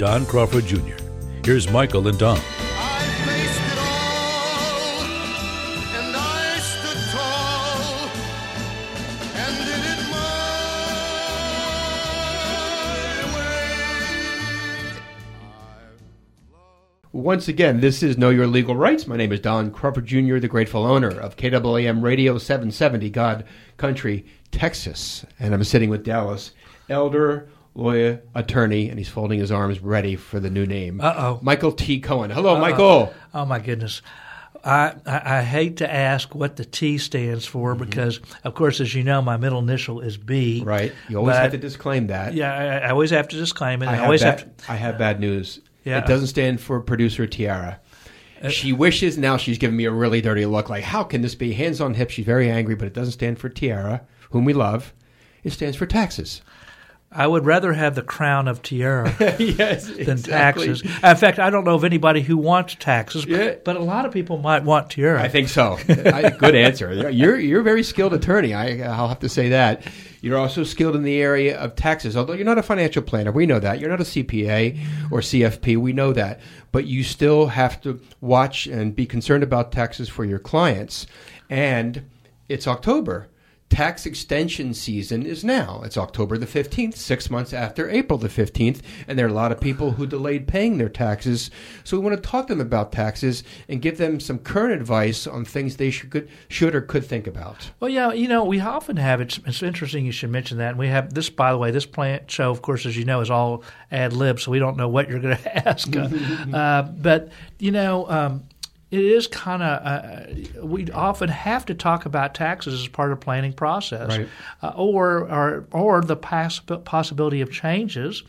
Don Crawford Jr. Here's Michael and Don. Once again, this is Know Your Legal Rights. My name is Don Crawford Jr., the grateful owner of KAAM Radio 770, God Country, Texas. And I'm sitting with Dallas Elder lawyer, attorney, and he's folding his arms ready for the new name. Uh oh. Michael T. Cohen. Hello, Uh-oh. Michael. Oh, my goodness. I, I, I, hate to ask what the T stands for mm-hmm. because, of course, as you know, my middle initial is B. Right. You always have to disclaim that. Yeah, I, I, always have to disclaim it. I, I always bad, have to, I have bad news. Yeah. It doesn't stand for producer Tiara. Uh, she wishes now she's giving me a really dirty look like, how can this be? Hands on hips. She's very angry, but it doesn't stand for Tiara, whom we love. It stands for taxes. I would rather have the crown of tiara yes, than exactly. taxes. In fact, I don't know of anybody who wants taxes, yeah. but a lot of people might want tiara. I think so. I, good answer. You're you're a very skilled attorney. I, I'll have to say that. You're also skilled in the area of taxes, although you're not a financial planner. We know that. You're not a CPA or CFP. We know that. But you still have to watch and be concerned about taxes for your clients. And it's October tax extension season is now. It's October the 15th, six months after April the 15th, and there are a lot of people who delayed paying their taxes. So we want to talk to them about taxes and give them some current advice on things they should, should or could think about. Well, yeah, you know, we often have, it's, it's interesting you should mention that. And we have this, by the way, this plant show, of course, as you know, is all ad lib, so we don't know what you're going to ask. uh, but, you know, um, it is kind of uh, we often have to talk about taxes as part of planning process, right. uh, or, or or the pass- possibility of changes.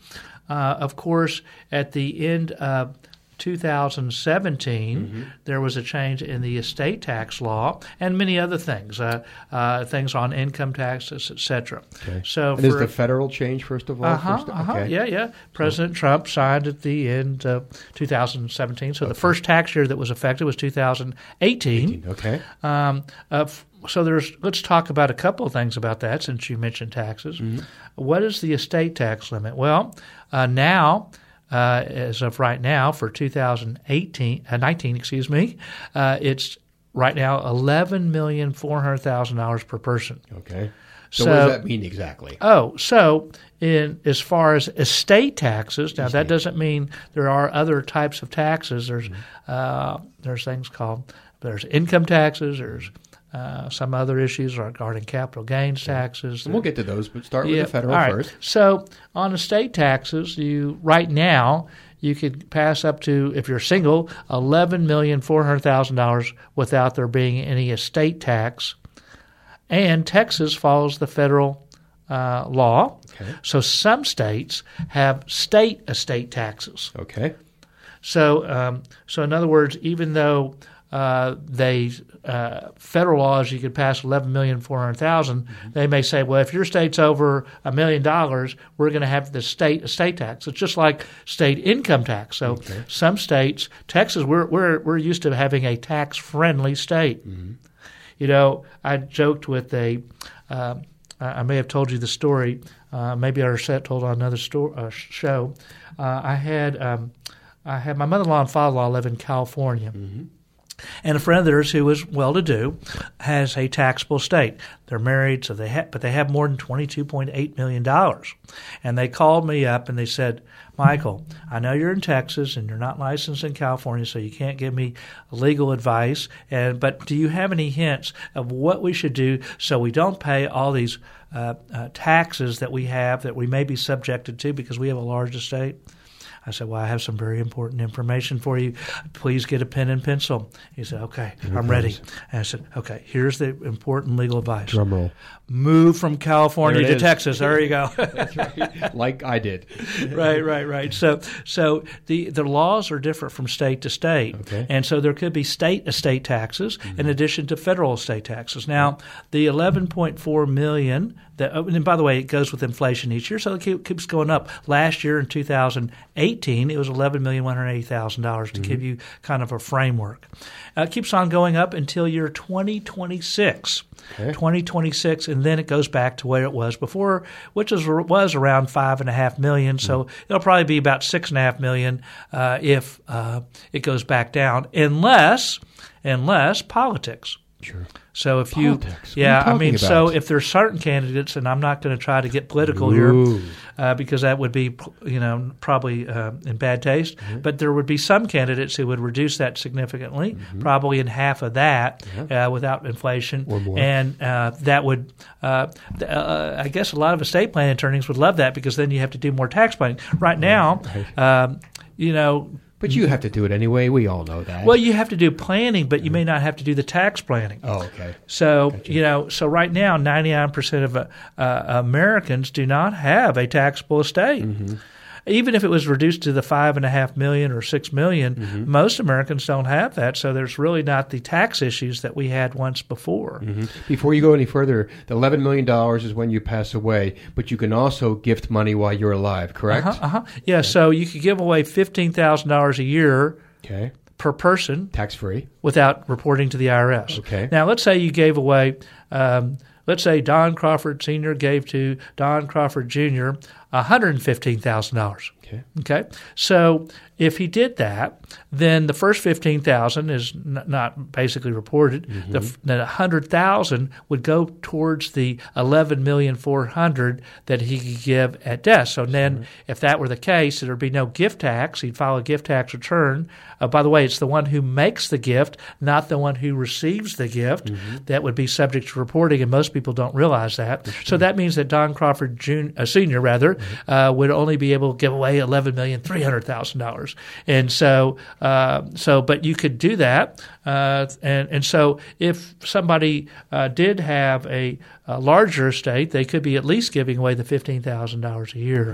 Uh, of course, at the end of 2017, mm-hmm. there was a change in the estate tax law and many other things, uh, uh, things on income taxes, etc. Okay. So, and for, is the federal change first of all? Uh-huh, first, uh-huh, okay. Yeah, yeah. President so. Trump signed at the end of 2017. So okay. the first tax year that was affected was 2018. 18, okay. Um, uh, so there's let's talk about a couple of things about that since you mentioned taxes. Mm-hmm. What is the estate tax limit? Well, uh, now uh, as of right now for 2018, uh, 19, excuse me, uh, it's right now eleven million four hundred thousand dollars per person. Okay. So, so, what does that mean exactly? Oh, so in as far as estate taxes, now estate. that doesn't mean there are other types of taxes. There's mm-hmm. uh, there's things called there's income taxes. There's uh, some other issues regarding capital gains taxes. And we'll get to those, but start with the federal right. first. So on estate taxes, you right now you could pass up to, if you're single, eleven million four hundred thousand dollars without there being any estate tax. And Texas follows the federal uh, law. Okay. So some states have state estate taxes. Okay. So, um, so in other words, even though uh, they uh, federal laws you could pass eleven million four hundred thousand. Mm-hmm. They may say, well, if your state's over a million dollars, we're going to have the state estate tax. It's just like state income tax. So okay. some states, Texas, we're we're we're used to having a tax friendly state. Mm-hmm. You know, I joked with a. Uh, I may have told you the story. Uh, maybe our set told on another uh, show. Uh, I had um, I had my mother-in-law and father-in-law live in California. Mm-hmm and a friend of theirs who is well-to-do has a taxable estate. They're married, so they have, but they have more than twenty-two point eight million dollars. And they called me up and they said, "Michael, I know you're in Texas and you're not licensed in California, so you can't give me legal advice. And but do you have any hints of what we should do so we don't pay all these uh, uh, taxes that we have that we may be subjected to because we have a large estate?" I said, Well, I have some very important information for you. Please get a pen and pencil. He said, Okay, I'm ready. And I said, Okay, here's the important legal advice. Drum roll. Move from California to is. Texas. There you go. like I did. right, right, right. So, so the the laws are different from state to state, Okay. Mm-hmm. and so there could be state estate taxes in addition to federal estate taxes. Now, the eleven point four million that, oh, and by the way, it goes with inflation each year, so it keeps going up. Last year in two thousand eighteen, it was eleven million one hundred eighty thousand dollars to Mm-hmm. give you kind of a framework. Uh, it keeps on going up until year twenty twenty six. Okay. 2026, and then it goes back to where it was before, which is, was around five and a half million. So it'll probably be about six and a half million uh, if uh, it goes back down, unless unless politics. Sure. So if you, Politics? Are yeah, you I mean, talking so if there's certain candidates, and I'm not going to try to get political Ooh. here, uh, because that would be, you know, probably uh, in bad taste. Mm-hmm. But there would be some candidates who would reduce that significantly, Mm-hmm. probably in half of that, uh, without inflation, and uh, that would, uh, uh, I guess, a lot of estate planning attorneys would love that because then you have to do more tax planning. Right now, um, you know. But you have to do it anyway. We all know that. Well, you have to do planning, but you may not have to do the tax planning. oh, okay. So you know, so right now, ninety nine percent of uh, uh, Americans do not have a taxable estate. Mm-hmm. Even if it was reduced to the five and a half million or six million, Mm-hmm. most Americans don't have that. So there's really not the tax issues that we had once before. Mm-hmm. Before you go any further, the eleven million dollars is when you pass away, but you can also gift money while you're alive. Correct? Uh huh. Yeah. So you could give away fifteen thousand dollars a year Okay. per person Tax free. without reporting to the IRS. Okay. Now, let's say you gave away, um, let's say Don Crawford Sr. gave to Don Crawford Jr. $115,000. Okay. Okay. So if he did that, then the first 15000 is n- not basically reported. The, f- the 100000 would go towards the 11,400 that he could give at death. So then if that were the case, there would be no gift tax. He'd file a gift tax return. Uh, by the way, it's the one who makes the gift, not the one who receives the gift, that would be subject to reporting, and most people don't realize that. So that means that Don Crawford Jr., uh, Sr. rather uh, would only be able to give away eleven million three hundred thousand dollars, and so uh, so but you could do that, uh, and and so if somebody uh, did have a, larger estate, they could be at least giving away the fifteen thousand dollars a year.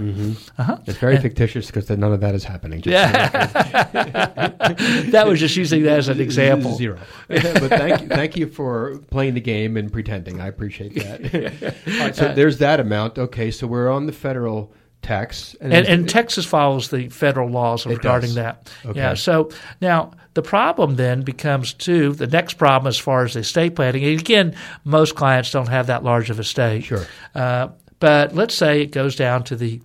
Uh-huh. It's very fictitious because none of that is happening. Yeah, that was just using that as an example. Zero. but thank you, thank you for playing the game and pretending. I appreciate that. All right, so there's that amount. Okay, so we're on the federal tax, and, and Texas follows the federal laws regarding does. that. Okay. Yeah. So now the problem then becomes too the next problem as far as the estate planning. And again, most clients don't have that large of a estate. Sure. Uh, but let's say it goes down to the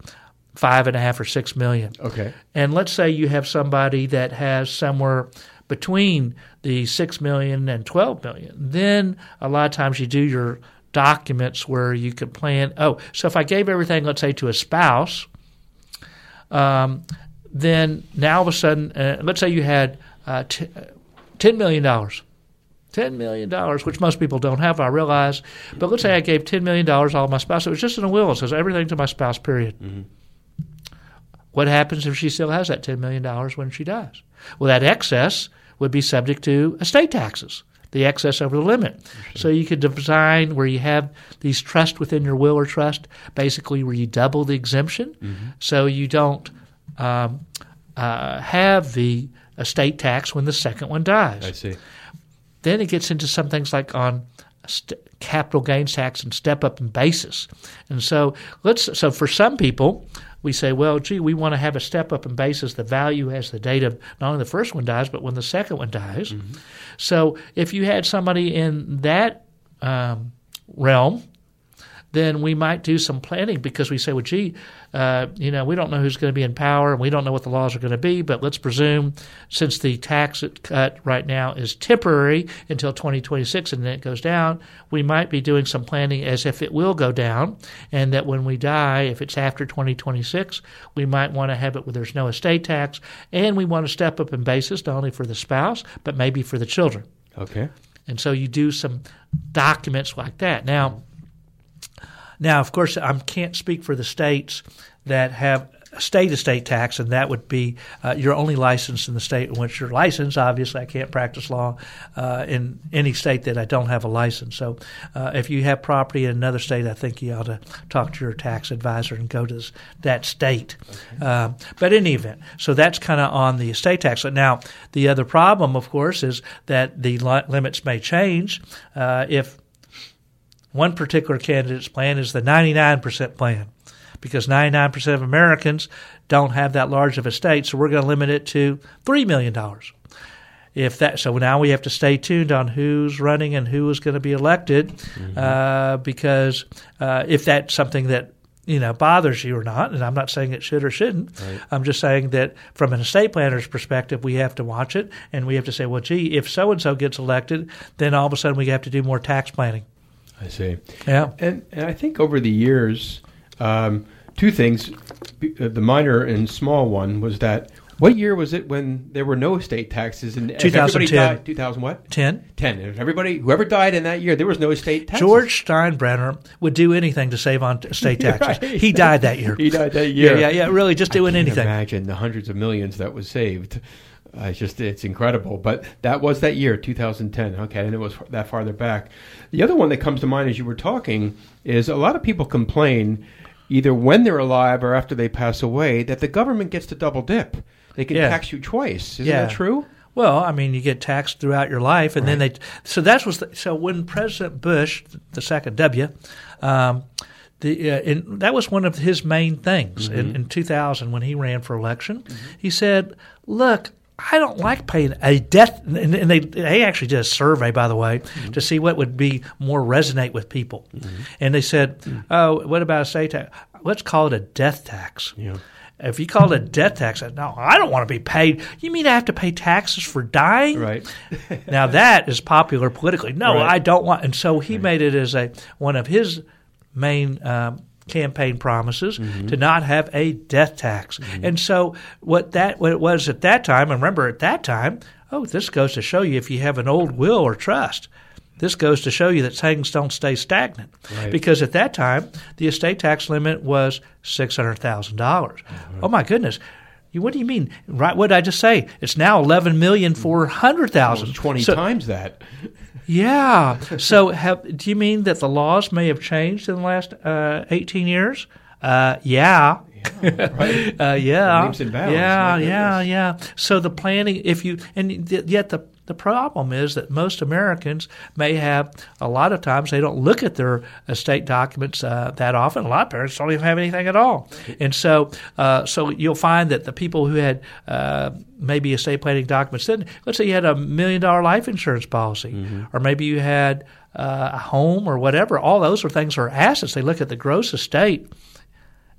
five and a half or six million. okay, And let's say you have somebody that has somewhere between the 6 million and 12 million. Then a lot of times you do your documents where you could plan. Oh, so if I gave everything, let's say, to a spouse, um, then now all of a sudden, uh, let's say you had uh, t- uh, $10 million. $10 million, which most people don't have, I realize. But let's say I gave $10 million all to my spouse. It was just in a will. It says everything to my spouse, period. What happens if she still has that $10 million when she dies? Well, that excess would be subject to estate taxes, the excess over the limit. So you could design where you have these trusts within your will or trust, basically where you double the exemption, so you don't um, uh, have the estate tax when the second one dies. I see. Then it gets into some things like on st- capital gains tax and step up in basis. And so let's so for some people we say, well, gee, we want to have a step up in basis. The value as the date of not only the first one dies, but when the second one dies. So if you had somebody in that um, realm, then we might do some planning because we say, well, gee, uh, you know, we don't know who's going to be in power and we don't know what the laws are going to be, but let's presume since the tax cut right now is temporary until 2026 and then it goes down, we might be doing some planning as if it will go down and that when we die, if it's after 2026, we might want to have it where there's no estate tax and we want to step up in basis not only for the spouse, but maybe for the children. Okay. And so you do some documents like that. Now, now, of course, I can't speak for the states that have state estate tax, and that would be uh, you're only licensed in the state in which you're licensed. Obviously, I can't practice law uh, in any state that I don't have a license. So, uh, if you have property in another state, I think you ought to talk to your tax advisor and go to that state. Okay. Uh, but in any event, so that's kind of on the estate tax. Now, the other problem, of course, is that the li- limits may change uh, if one particular candidate's plan is the 99% plan because 99% of Americans don't have that large of a state, so we're going to limit it to $3 million. If that, so now we have to stay tuned on who's running and who is going to be elected, mm-hmm. uh, because uh, if that's something that you know bothers you or not, and I'm not saying it should or shouldn't. Right. I'm just saying that from an estate planner's perspective, we have to watch it, and we have to say, well, gee, if so and so gets elected, then all of a sudden we have to do more tax planning. I see. Yeah, and and I think over the years, um, two things. Uh, the minor and small one was that what year was it when there were no estate taxes? And 2010. 2000 what? 10. 10. If everybody, whoever died in that year, there was no estate taxes. George Steinbrenner would do anything to save on estate taxes. right. He died that year. he died that year. Yeah, yeah, yeah. Really, just doing I anything. Imagine the hundreds of millions that was saved. Uh, it's just it's incredible. But that was that year, 2010. Okay, and it was that farther back. The other one that comes to mind as you were talking is a lot of people complain either when they're alive or after they pass away, that the government gets to double dip. They can yeah. tax you twice. Isn't yeah. that true? Well, I mean, you get taxed throughout your life, and right. then they. So that's was so when President Bush, the second W, um, the uh, in, that was one of his main things mm-hmm. in, in 2000 when he ran for election. Mm-hmm. He said, "Look, I don't like paying a death. And, they, they actually did a survey, by the way, mm-hmm. to see what would be more resonate with people. Mm-hmm. And they said, mm-hmm. oh, what about a state tax? Let's call it a death tax. Yeah. If you call it a death tax, no, I don't want to be paid. You mean I have to pay taxes for dying? Right. now that is popular politically. No, right. I don't want. And so he right. made it as a one of his main um, campaign promises mm-hmm. to not have a death tax. Mm-hmm. And so what that what it was at that time, and remember at that time, oh, this goes to show you if you have an old will or trust. This goes to show you that things don't stay stagnant. Right. Because at that time, the estate tax limit was six hundred thousand dollars. Mm-hmm. Oh my goodness. What do you mean? Right? What did I just say? It's now eleven million four hundred thousand. Twenty so, times that. Yeah. so, have, do you mean that the laws may have changed in the last uh, 18 years? Uh, yeah. Yeah, right. uh, yeah, yeah, yeah, yeah. So the planning, if you, and yet the the problem is that most Americans may have a lot of times they don't look at their estate documents uh, that often. A lot of parents don't even have anything at all, and so uh, so you'll find that the people who had uh, maybe estate planning documents then, let's say you had a million dollar life insurance policy, mm-hmm. or maybe you had uh, a home or whatever. All those are things are assets. They look at the gross estate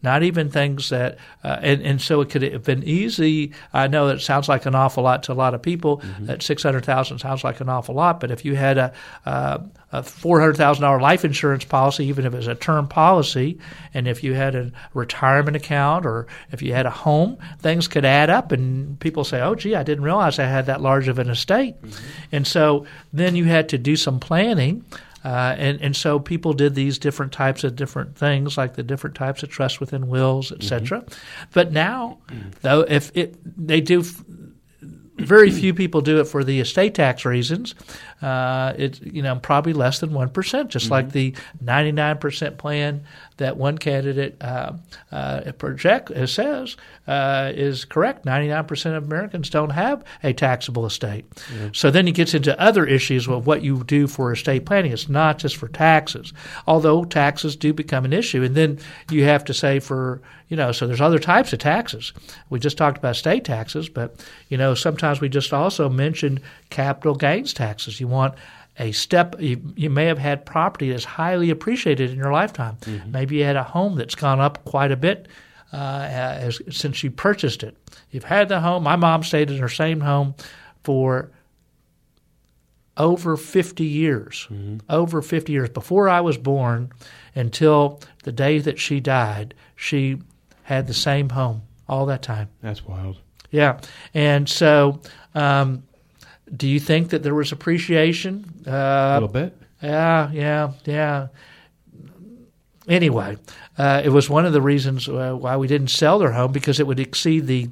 not even things that, uh, and, and so it could have been easy. I know it sounds like an awful lot to a lot of people. Mm-hmm. That six hundred thousand sounds like an awful lot, but if you had a, uh, a four hundred thousand dollar life insurance policy, even if it was a term policy, and if you had a retirement account or if you had a home, things could add up, and people say, "Oh, gee, I didn't realize I had that large of an estate," mm-hmm. and so then you had to do some planning. Uh, and and so people did these different types of different things, like the different types of trust within wills, etc. Mm-hmm. But now, though, if it they do very few people do it for the estate tax reasons. Uh, it's you know probably less than one percent, just mm-hmm. like the ninety nine percent plan that one candidate uh, uh, project uh, says uh, is correct. Ninety nine percent of Americans don't have a taxable estate. Mm-hmm. So then it gets into other issues of what you do for estate planning. It's not just for taxes, although taxes do become an issue, and then you have to say for you know so there's other types of taxes. We just talked about state taxes, but you know sometimes we just also mentioned capital gains taxes. You want a step you, you, may have had property that's highly appreciated in your lifetime. Mm-hmm. maybe you had a home that's gone up quite a bit uh, as, since you purchased it. You've had the home. My mom stayed in her same home for over 50 years. Mm-hmm. over 50 years. Before i was born until the day that she died she had the same home all that time. That's wild. Yeah. And so um, do you think that there was appreciation? Uh, a little bit. Yeah, yeah, yeah. anyway, uh, it was one of the reasons uh, why we didn't sell their home because it would exceed the,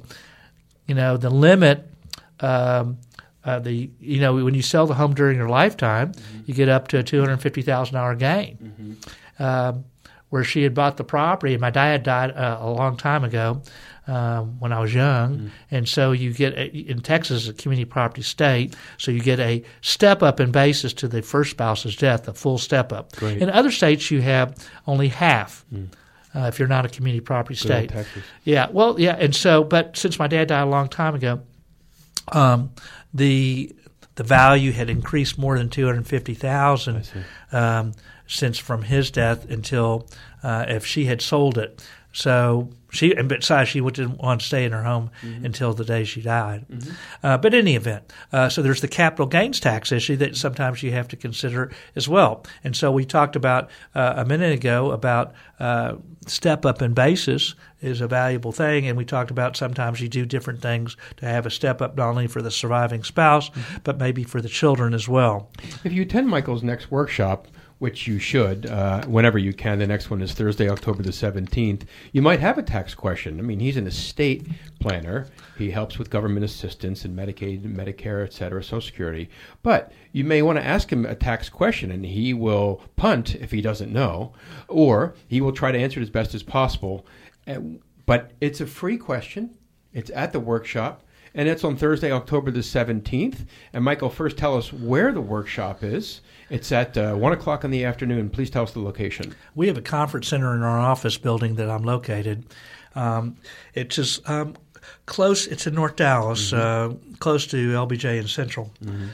you know, the limit. Um, uh, the you know when you sell the home during your lifetime, mm-hmm. you get up to a two hundred fifty thousand dollar gain. Mm-hmm. Um, where she had bought the property, and my dad died uh, a long time ago um, when I was young, mm-hmm. and so you get a, in Texas a community property state, so you get a step up in basis to the first spouse's death, a full step up. Great. In other states, you have only half. Mm. Uh, if you're not a community property state, yeah, well, yeah, and so, but since my dad died a long time ago, um, the the value had increased more than two hundred fifty thousand um, since from his death until uh, if she had sold it. So she, and besides, she didn't want to stay in her home mm-hmm. until the day she died. Mm-hmm. Uh, but in any event, uh, so there's the capital gains tax issue that sometimes you have to consider as well. And so we talked about uh, a minute ago about uh, step up in basis is a valuable thing, and we talked about sometimes you do different things to have a step up not only for the surviving spouse, mm-hmm. but maybe for the children as well. If you attend Michael's next workshop, which you should uh, whenever you can. The next one is Thursday, October the 17th. You might have a tax question. I mean, he's an estate planner. He helps with government assistance and Medicaid, Medicare, et cetera, Social Security. But you may want to ask him a tax question, and he will punt if he doesn't know, or he will try to answer it as best as possible. But it's a free question. It's at the workshop and it's on Thursday, October the 17th. And Michael, first tell us where the workshop is it's at uh, 1 o'clock in the afternoon. Please tell us the location. We have a conference center in our office building that I'm located. Um, it's just um, close, it's in North Dallas, mm-hmm. uh, close to LBJ and Central. Mm-hmm.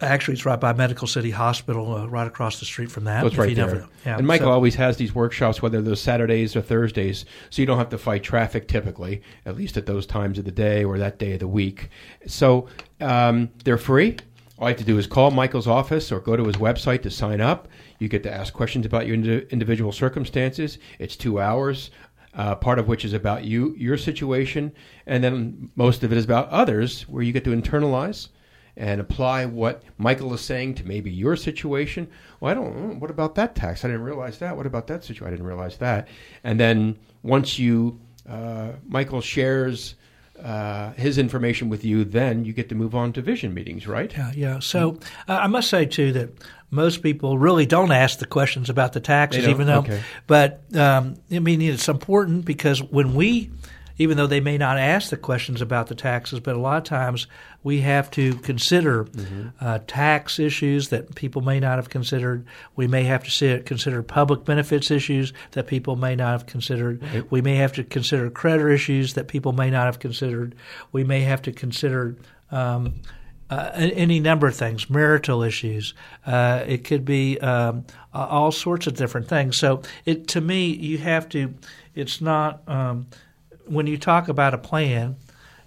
Actually, it's right by Medical City Hospital, uh, right across the street from that. It's right there. Never, yeah, and Michael so, always has these workshops, whether they're Saturdays or Thursdays, so you don't have to fight traffic typically, at least at those times of the day or that day of the week. So um, they're free. All you have to do is call Michael's office or go to his website to sign up. You get to ask questions about your individual circumstances. It's two hours, uh, part of which is about you, your situation, and then most of it is about others, where you get to internalize and apply what Michael is saying to maybe your situation. Well, I don't. What about that tax? I didn't realize that. What about that situation? I didn't realize that. And then once you, uh, Michael shares uh, his information with you, then you get to move on to vision meetings, right? Yeah, yeah. So uh, I must say too that most people really don't ask the questions about the taxes, even though. Okay. But um, I mean, it's important because when we even though they may not ask the questions about the taxes, but a lot of times we have to consider mm-hmm. uh, tax issues that people may not have considered. We may have to consider public benefits issues that people may not have considered. We may have to consider creditor issues that people may not have considered. We may have to consider um, uh, any number of things, marital issues. Uh, it could be um, all sorts of different things. So, it to me, you have to. It's not um, when you talk about a plan,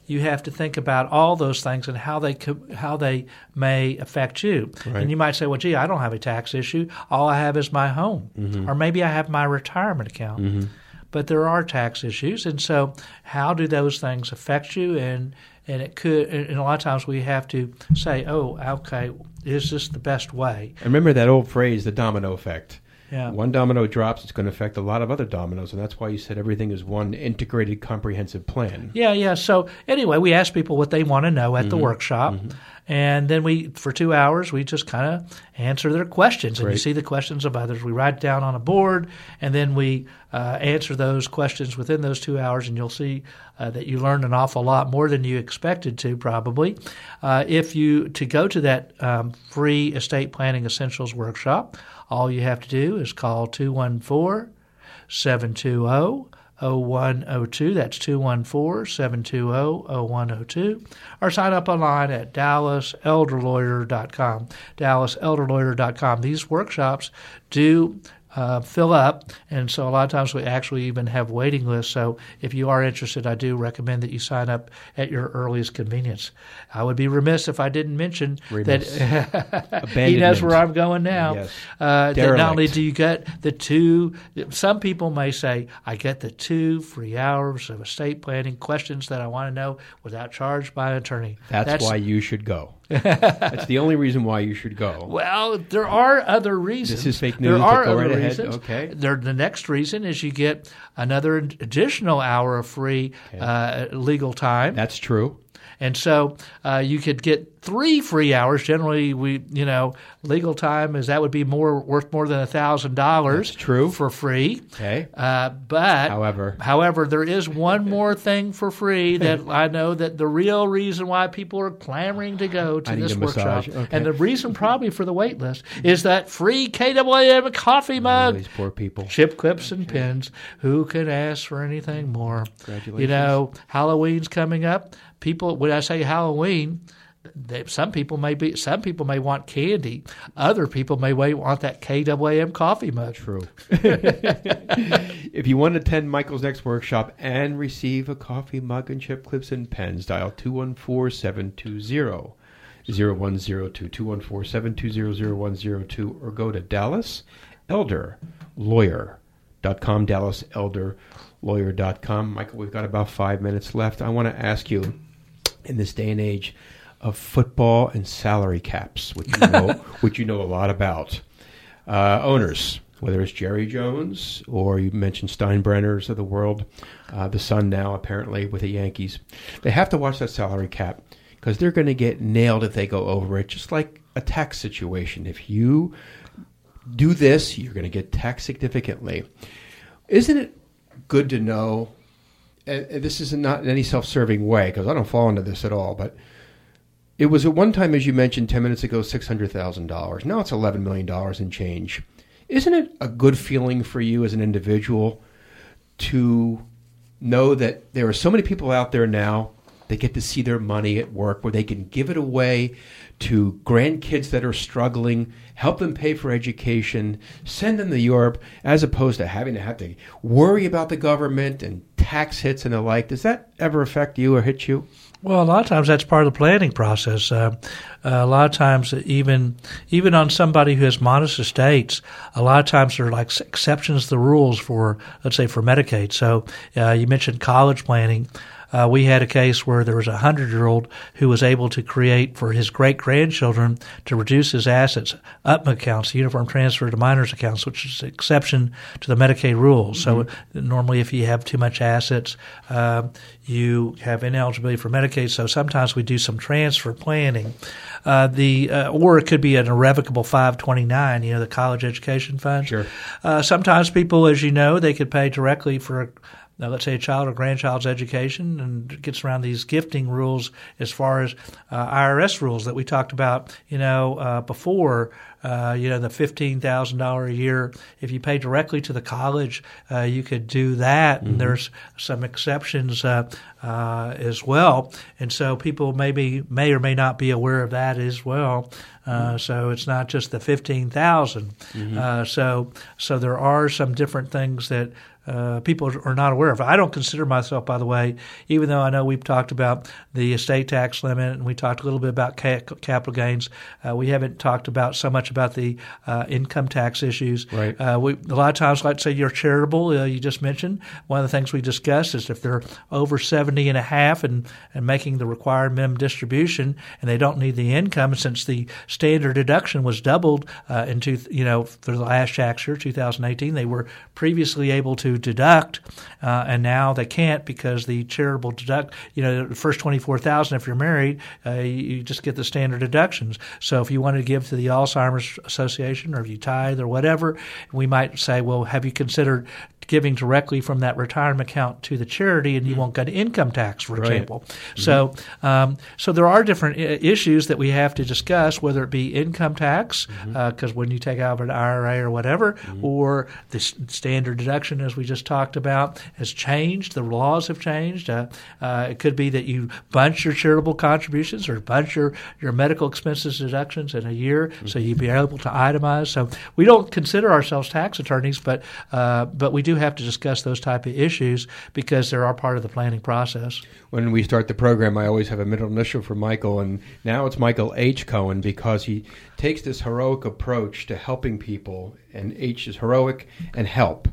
you have to think about all those things and how they how they may affect you. Right. And you might say, "Well, gee, I don't have a tax issue. All I have is my home, mm-hmm. or maybe I have my retirement account." Mm-hmm. But there are tax issues, and so how do those things affect you? And and it could, and a lot of times we have to say, "Oh, okay, is this the best way?" And remember that old phrase, the domino effect. Yeah. One domino drops, it's going to affect a lot of other dominoes, and that's why you said everything is one integrated, comprehensive plan. Yeah, yeah. So anyway, we ask people what they want to know at mm-hmm. the workshop, mm-hmm. and then we, for two hours, we just kind of answer their questions, and Great. you see the questions of others. We write down on a board, and then we uh, answer those questions within those two hours, and you'll see uh, that you learned an awful lot more than you expected to, probably. Uh, if you to go to that um, free estate planning essentials workshop. All you have to do is call 214 720 0102. That's 214 720 0102. Or sign up online at dallaselderlawyer.com. Dallaselderlawyer.com. These workshops do uh, fill up. And so a lot of times we actually even have waiting lists. So if you are interested, I do recommend that you sign up at your earliest convenience. I would be remiss if I didn't mention remiss. that he knows where I'm going now. Yes. Uh, that not only do you get the two, some people may say, I get the two free hours of estate planning questions that I want to know without charge by an attorney. That's, That's why you should go. That's the only reason why you should go. Well, there are other reasons. This is fake There news, are go other right ahead. reasons. Okay. There, the next reason is you get another additional hour of free uh, legal time. That's true. And so uh, you could get three free hours. Generally, we you know legal time is that would be more worth more than a thousand dollars. True. for free. Okay. Uh, but However. however, there is one more thing for free that I know that the real reason why people are clamoring to go to I this workshop. Okay. and the reason probably for the wait list is that free KWM coffee Oh, mug these poor people. chip clips and pins. Who could ask for anything more? Congratulations. You know, Halloween's coming up. People, when I say Halloween, they, some people may be, some people may want candy. Other people may want that KWM coffee mug. True. if you want to attend Michael's next workshop and receive a coffee mug and chip clips and pens, dial 214 720 0102. 214 720 0102 or go to Dallas Elder Lawyer.com. Dallas Elder Lawyer.com. Michael, we've got about five minutes left. I want to ask you in this day and age of football and salary caps, which you know, which you know a lot about uh, owners, whether it's Jerry Jones or you mentioned Steinbrenners of the world, uh, the son now apparently with the Yankees, they have to watch that salary cap because they're going to get nailed if they go over it, just like a tax situation. If you do this, you're going to get taxed significantly. Isn't it good to know? And and this is not in any self-serving way because I don't fall into this at all, but it was at one time, as you mentioned 10 minutes ago, $600,000. Now it's $11 million in change. Isn't it a good feeling for you as an individual to know that there are so many people out there now that get to see their money at work where they can give it away to grandkids that are struggling, help them pay for education, send them to Europe, as opposed to having to have to worry about the government and tax hits and the like. Does that ever affect you or hit you? Well, a lot of times that's part of the planning process. Uh, uh, a lot of times, even even on somebody who has modest estates, a lot of times there are like exceptions to the rules for, let's say, for Medicaid. So uh, you mentioned college planning. Uh, we had a case where there was a hundred year old who was able to create for his great grandchildren to reduce his assets UTMA accounts, uniform transfer to minors accounts, which is an exception to the Medicaid rules. So normally, if you have too much assets, uh, you have ineligibility for Medicaid. So sometimes we do some transfer planning. Uh, the uh, or it could be an irrevocable 529, you know, the college education fund. Sure. Uh, sometimes people, as you know, they could pay directly for now, let's say a child or grandchild's education, and gets around these gifting rules as far as uh, IRS rules that we talked about, you know, uh, before. Uh, you know, the fifteen thousand dollar a year. If you pay directly to the college, uh, you could do that, and there's some exceptions uh, uh, as well. And so people maybe may or may not be aware of that as well. Uh, so it's not just the fifteen Uh, so so there are some different things that uh, people are not aware of. I don't consider myself, by the way, even though I know we've talked about the estate tax limit and we talked a little bit about ca- capital gains. Uh, we haven't talked about so much about the uh, income tax issues. Right. Uh, we, a lot of times, let's say you're charitable. Uh, you just mentioned one of the things we discussed is if they're over 70 and a half and, and making the required minimum distribution and they don't need the income, since the standard deduction was doubled uh, in two, you know for the last tax year, 2018, they were previously able to deduct, uh, and now they can't because the charitable deduct, you know, the first 24,000 if you're married, uh, you, you just get the standard deductions. So if you wanted to give to the Alzheimer's Association or if you tithe or whatever, we might say, well, have you considered giving directly from that retirement account to the charity, and you won't get income tax, for Right. example. So, um, so there are different I- issues that we have to discuss, whether it be income tax, because when you take out an IRA or whatever, or the standard deduction, as we just talked about, has changed. The laws have changed. Uh, uh, it could be that you bunch your charitable contributions or bunch your, your medical expenses deductions in a year, so you'd be able to itemize. So we don't consider ourselves tax attorneys, but uh, but we do have to discuss those type of issues because they are part of the planning process. When we start the program, I always have a middle initial for Michael, and now it's Michael H. Cohen because he takes this heroic approach to helping people, and H is heroic and help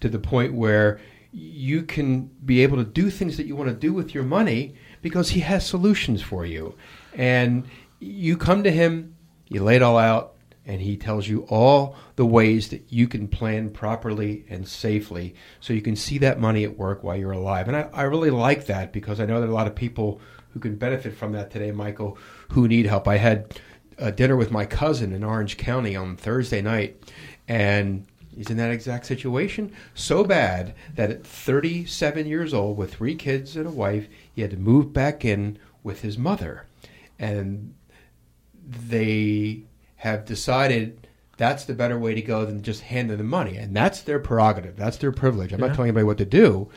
to the point where you can be able to do things that you want to do with your money because he has solutions for you. And you come to him, you lay it all out, and he tells you all the ways that you can plan properly and safely so you can see that money at work while you're alive. And I, I really like that because I know that a lot of people who can benefit from that today, Michael, who need help. I had a dinner with my cousin in Orange County on Thursday night, and he's in that exact situation. So bad that at 37 years old, with three kids and a wife, he had to move back in with his mother. And they have decided that's the better way to go than just handing them money. And that's their prerogative, that's their privilege. I'm Yeah. not telling anybody what to do.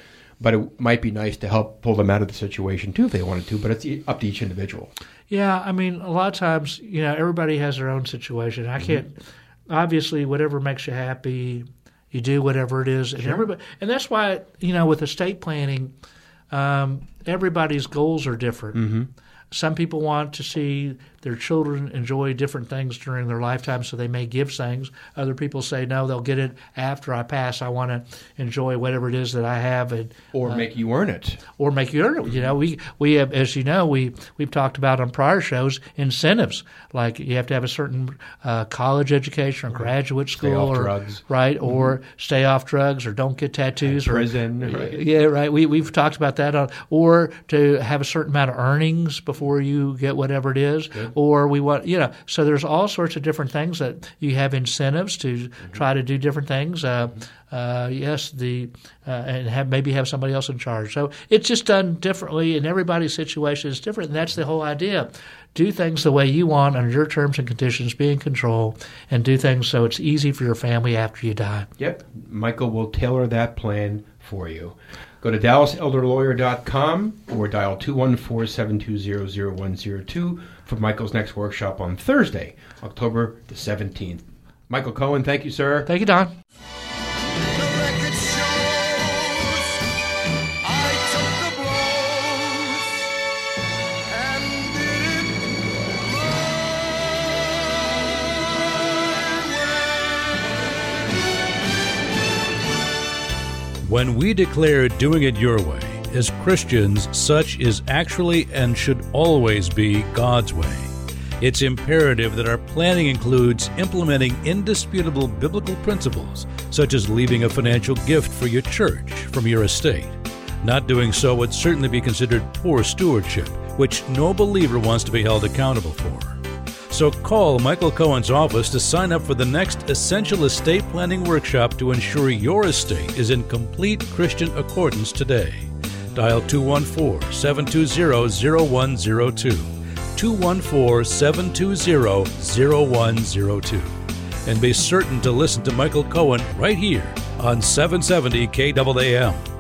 But it might be nice to help pull them out of the situation too if they wanted to. But it's up to each individual. Yeah, I mean, a lot of times, you know, everybody has their own situation. I mm-hmm. can't, obviously, whatever makes you happy, you do whatever it is, and Sure. everybody, and that's why you know, with estate planning, um, everybody's goals are different. Mm-hmm. Some people want to see their children enjoy different things during their lifetime, so they may give things. Other people say no, they'll get it after I pass. I want to enjoy whatever it is that I have, and Or uh, make you earn it. or make you earn it. You know, we we have, as you know, we we've talked about on prior shows incentives like you have to have a certain uh, college education or graduate Stay school off or drugs. Mm-hmm. right or stay off drugs or don't get tattoos or Prison. Right. yeah, right. We we've talked about that on, or to have a certain amount of earnings before you get whatever it is, or we want you know. So there's all sorts of different things that you have incentives to Mm-hmm. try to do different things. Uh, uh, yes, the uh, and have maybe have somebody else in charge. So it's just done differently, and everybody's situation is different, and that's the whole idea. Do things the way you want under your terms and conditions, be in control, and do things so it's easy for your family after you die. Yep. Michael will tailor that plan for you. Go to DallasElderLawyer.com or dial 214-720-0102 for Michael's next workshop on Thursday, October the 17th. Michael Cohen, thank you, sir. Thank you, Don. The record shows I took the blows and did it When we declare doing it your way, as Christians, such is actually and should always be God's way. It's imperative that our planning includes implementing indisputable biblical principles, such as leaving a financial gift for your church from your estate. Not doing so would certainly be considered poor stewardship, which no believer wants to be held accountable for. So call Michael Cohen's office to sign up for the next Essential Estate Planning Workshop to ensure your estate is in complete Christian accordance today. Dial 214 720 0102. 214 720 0102. And be certain to listen to Michael Cohen right here on 770 KAAM.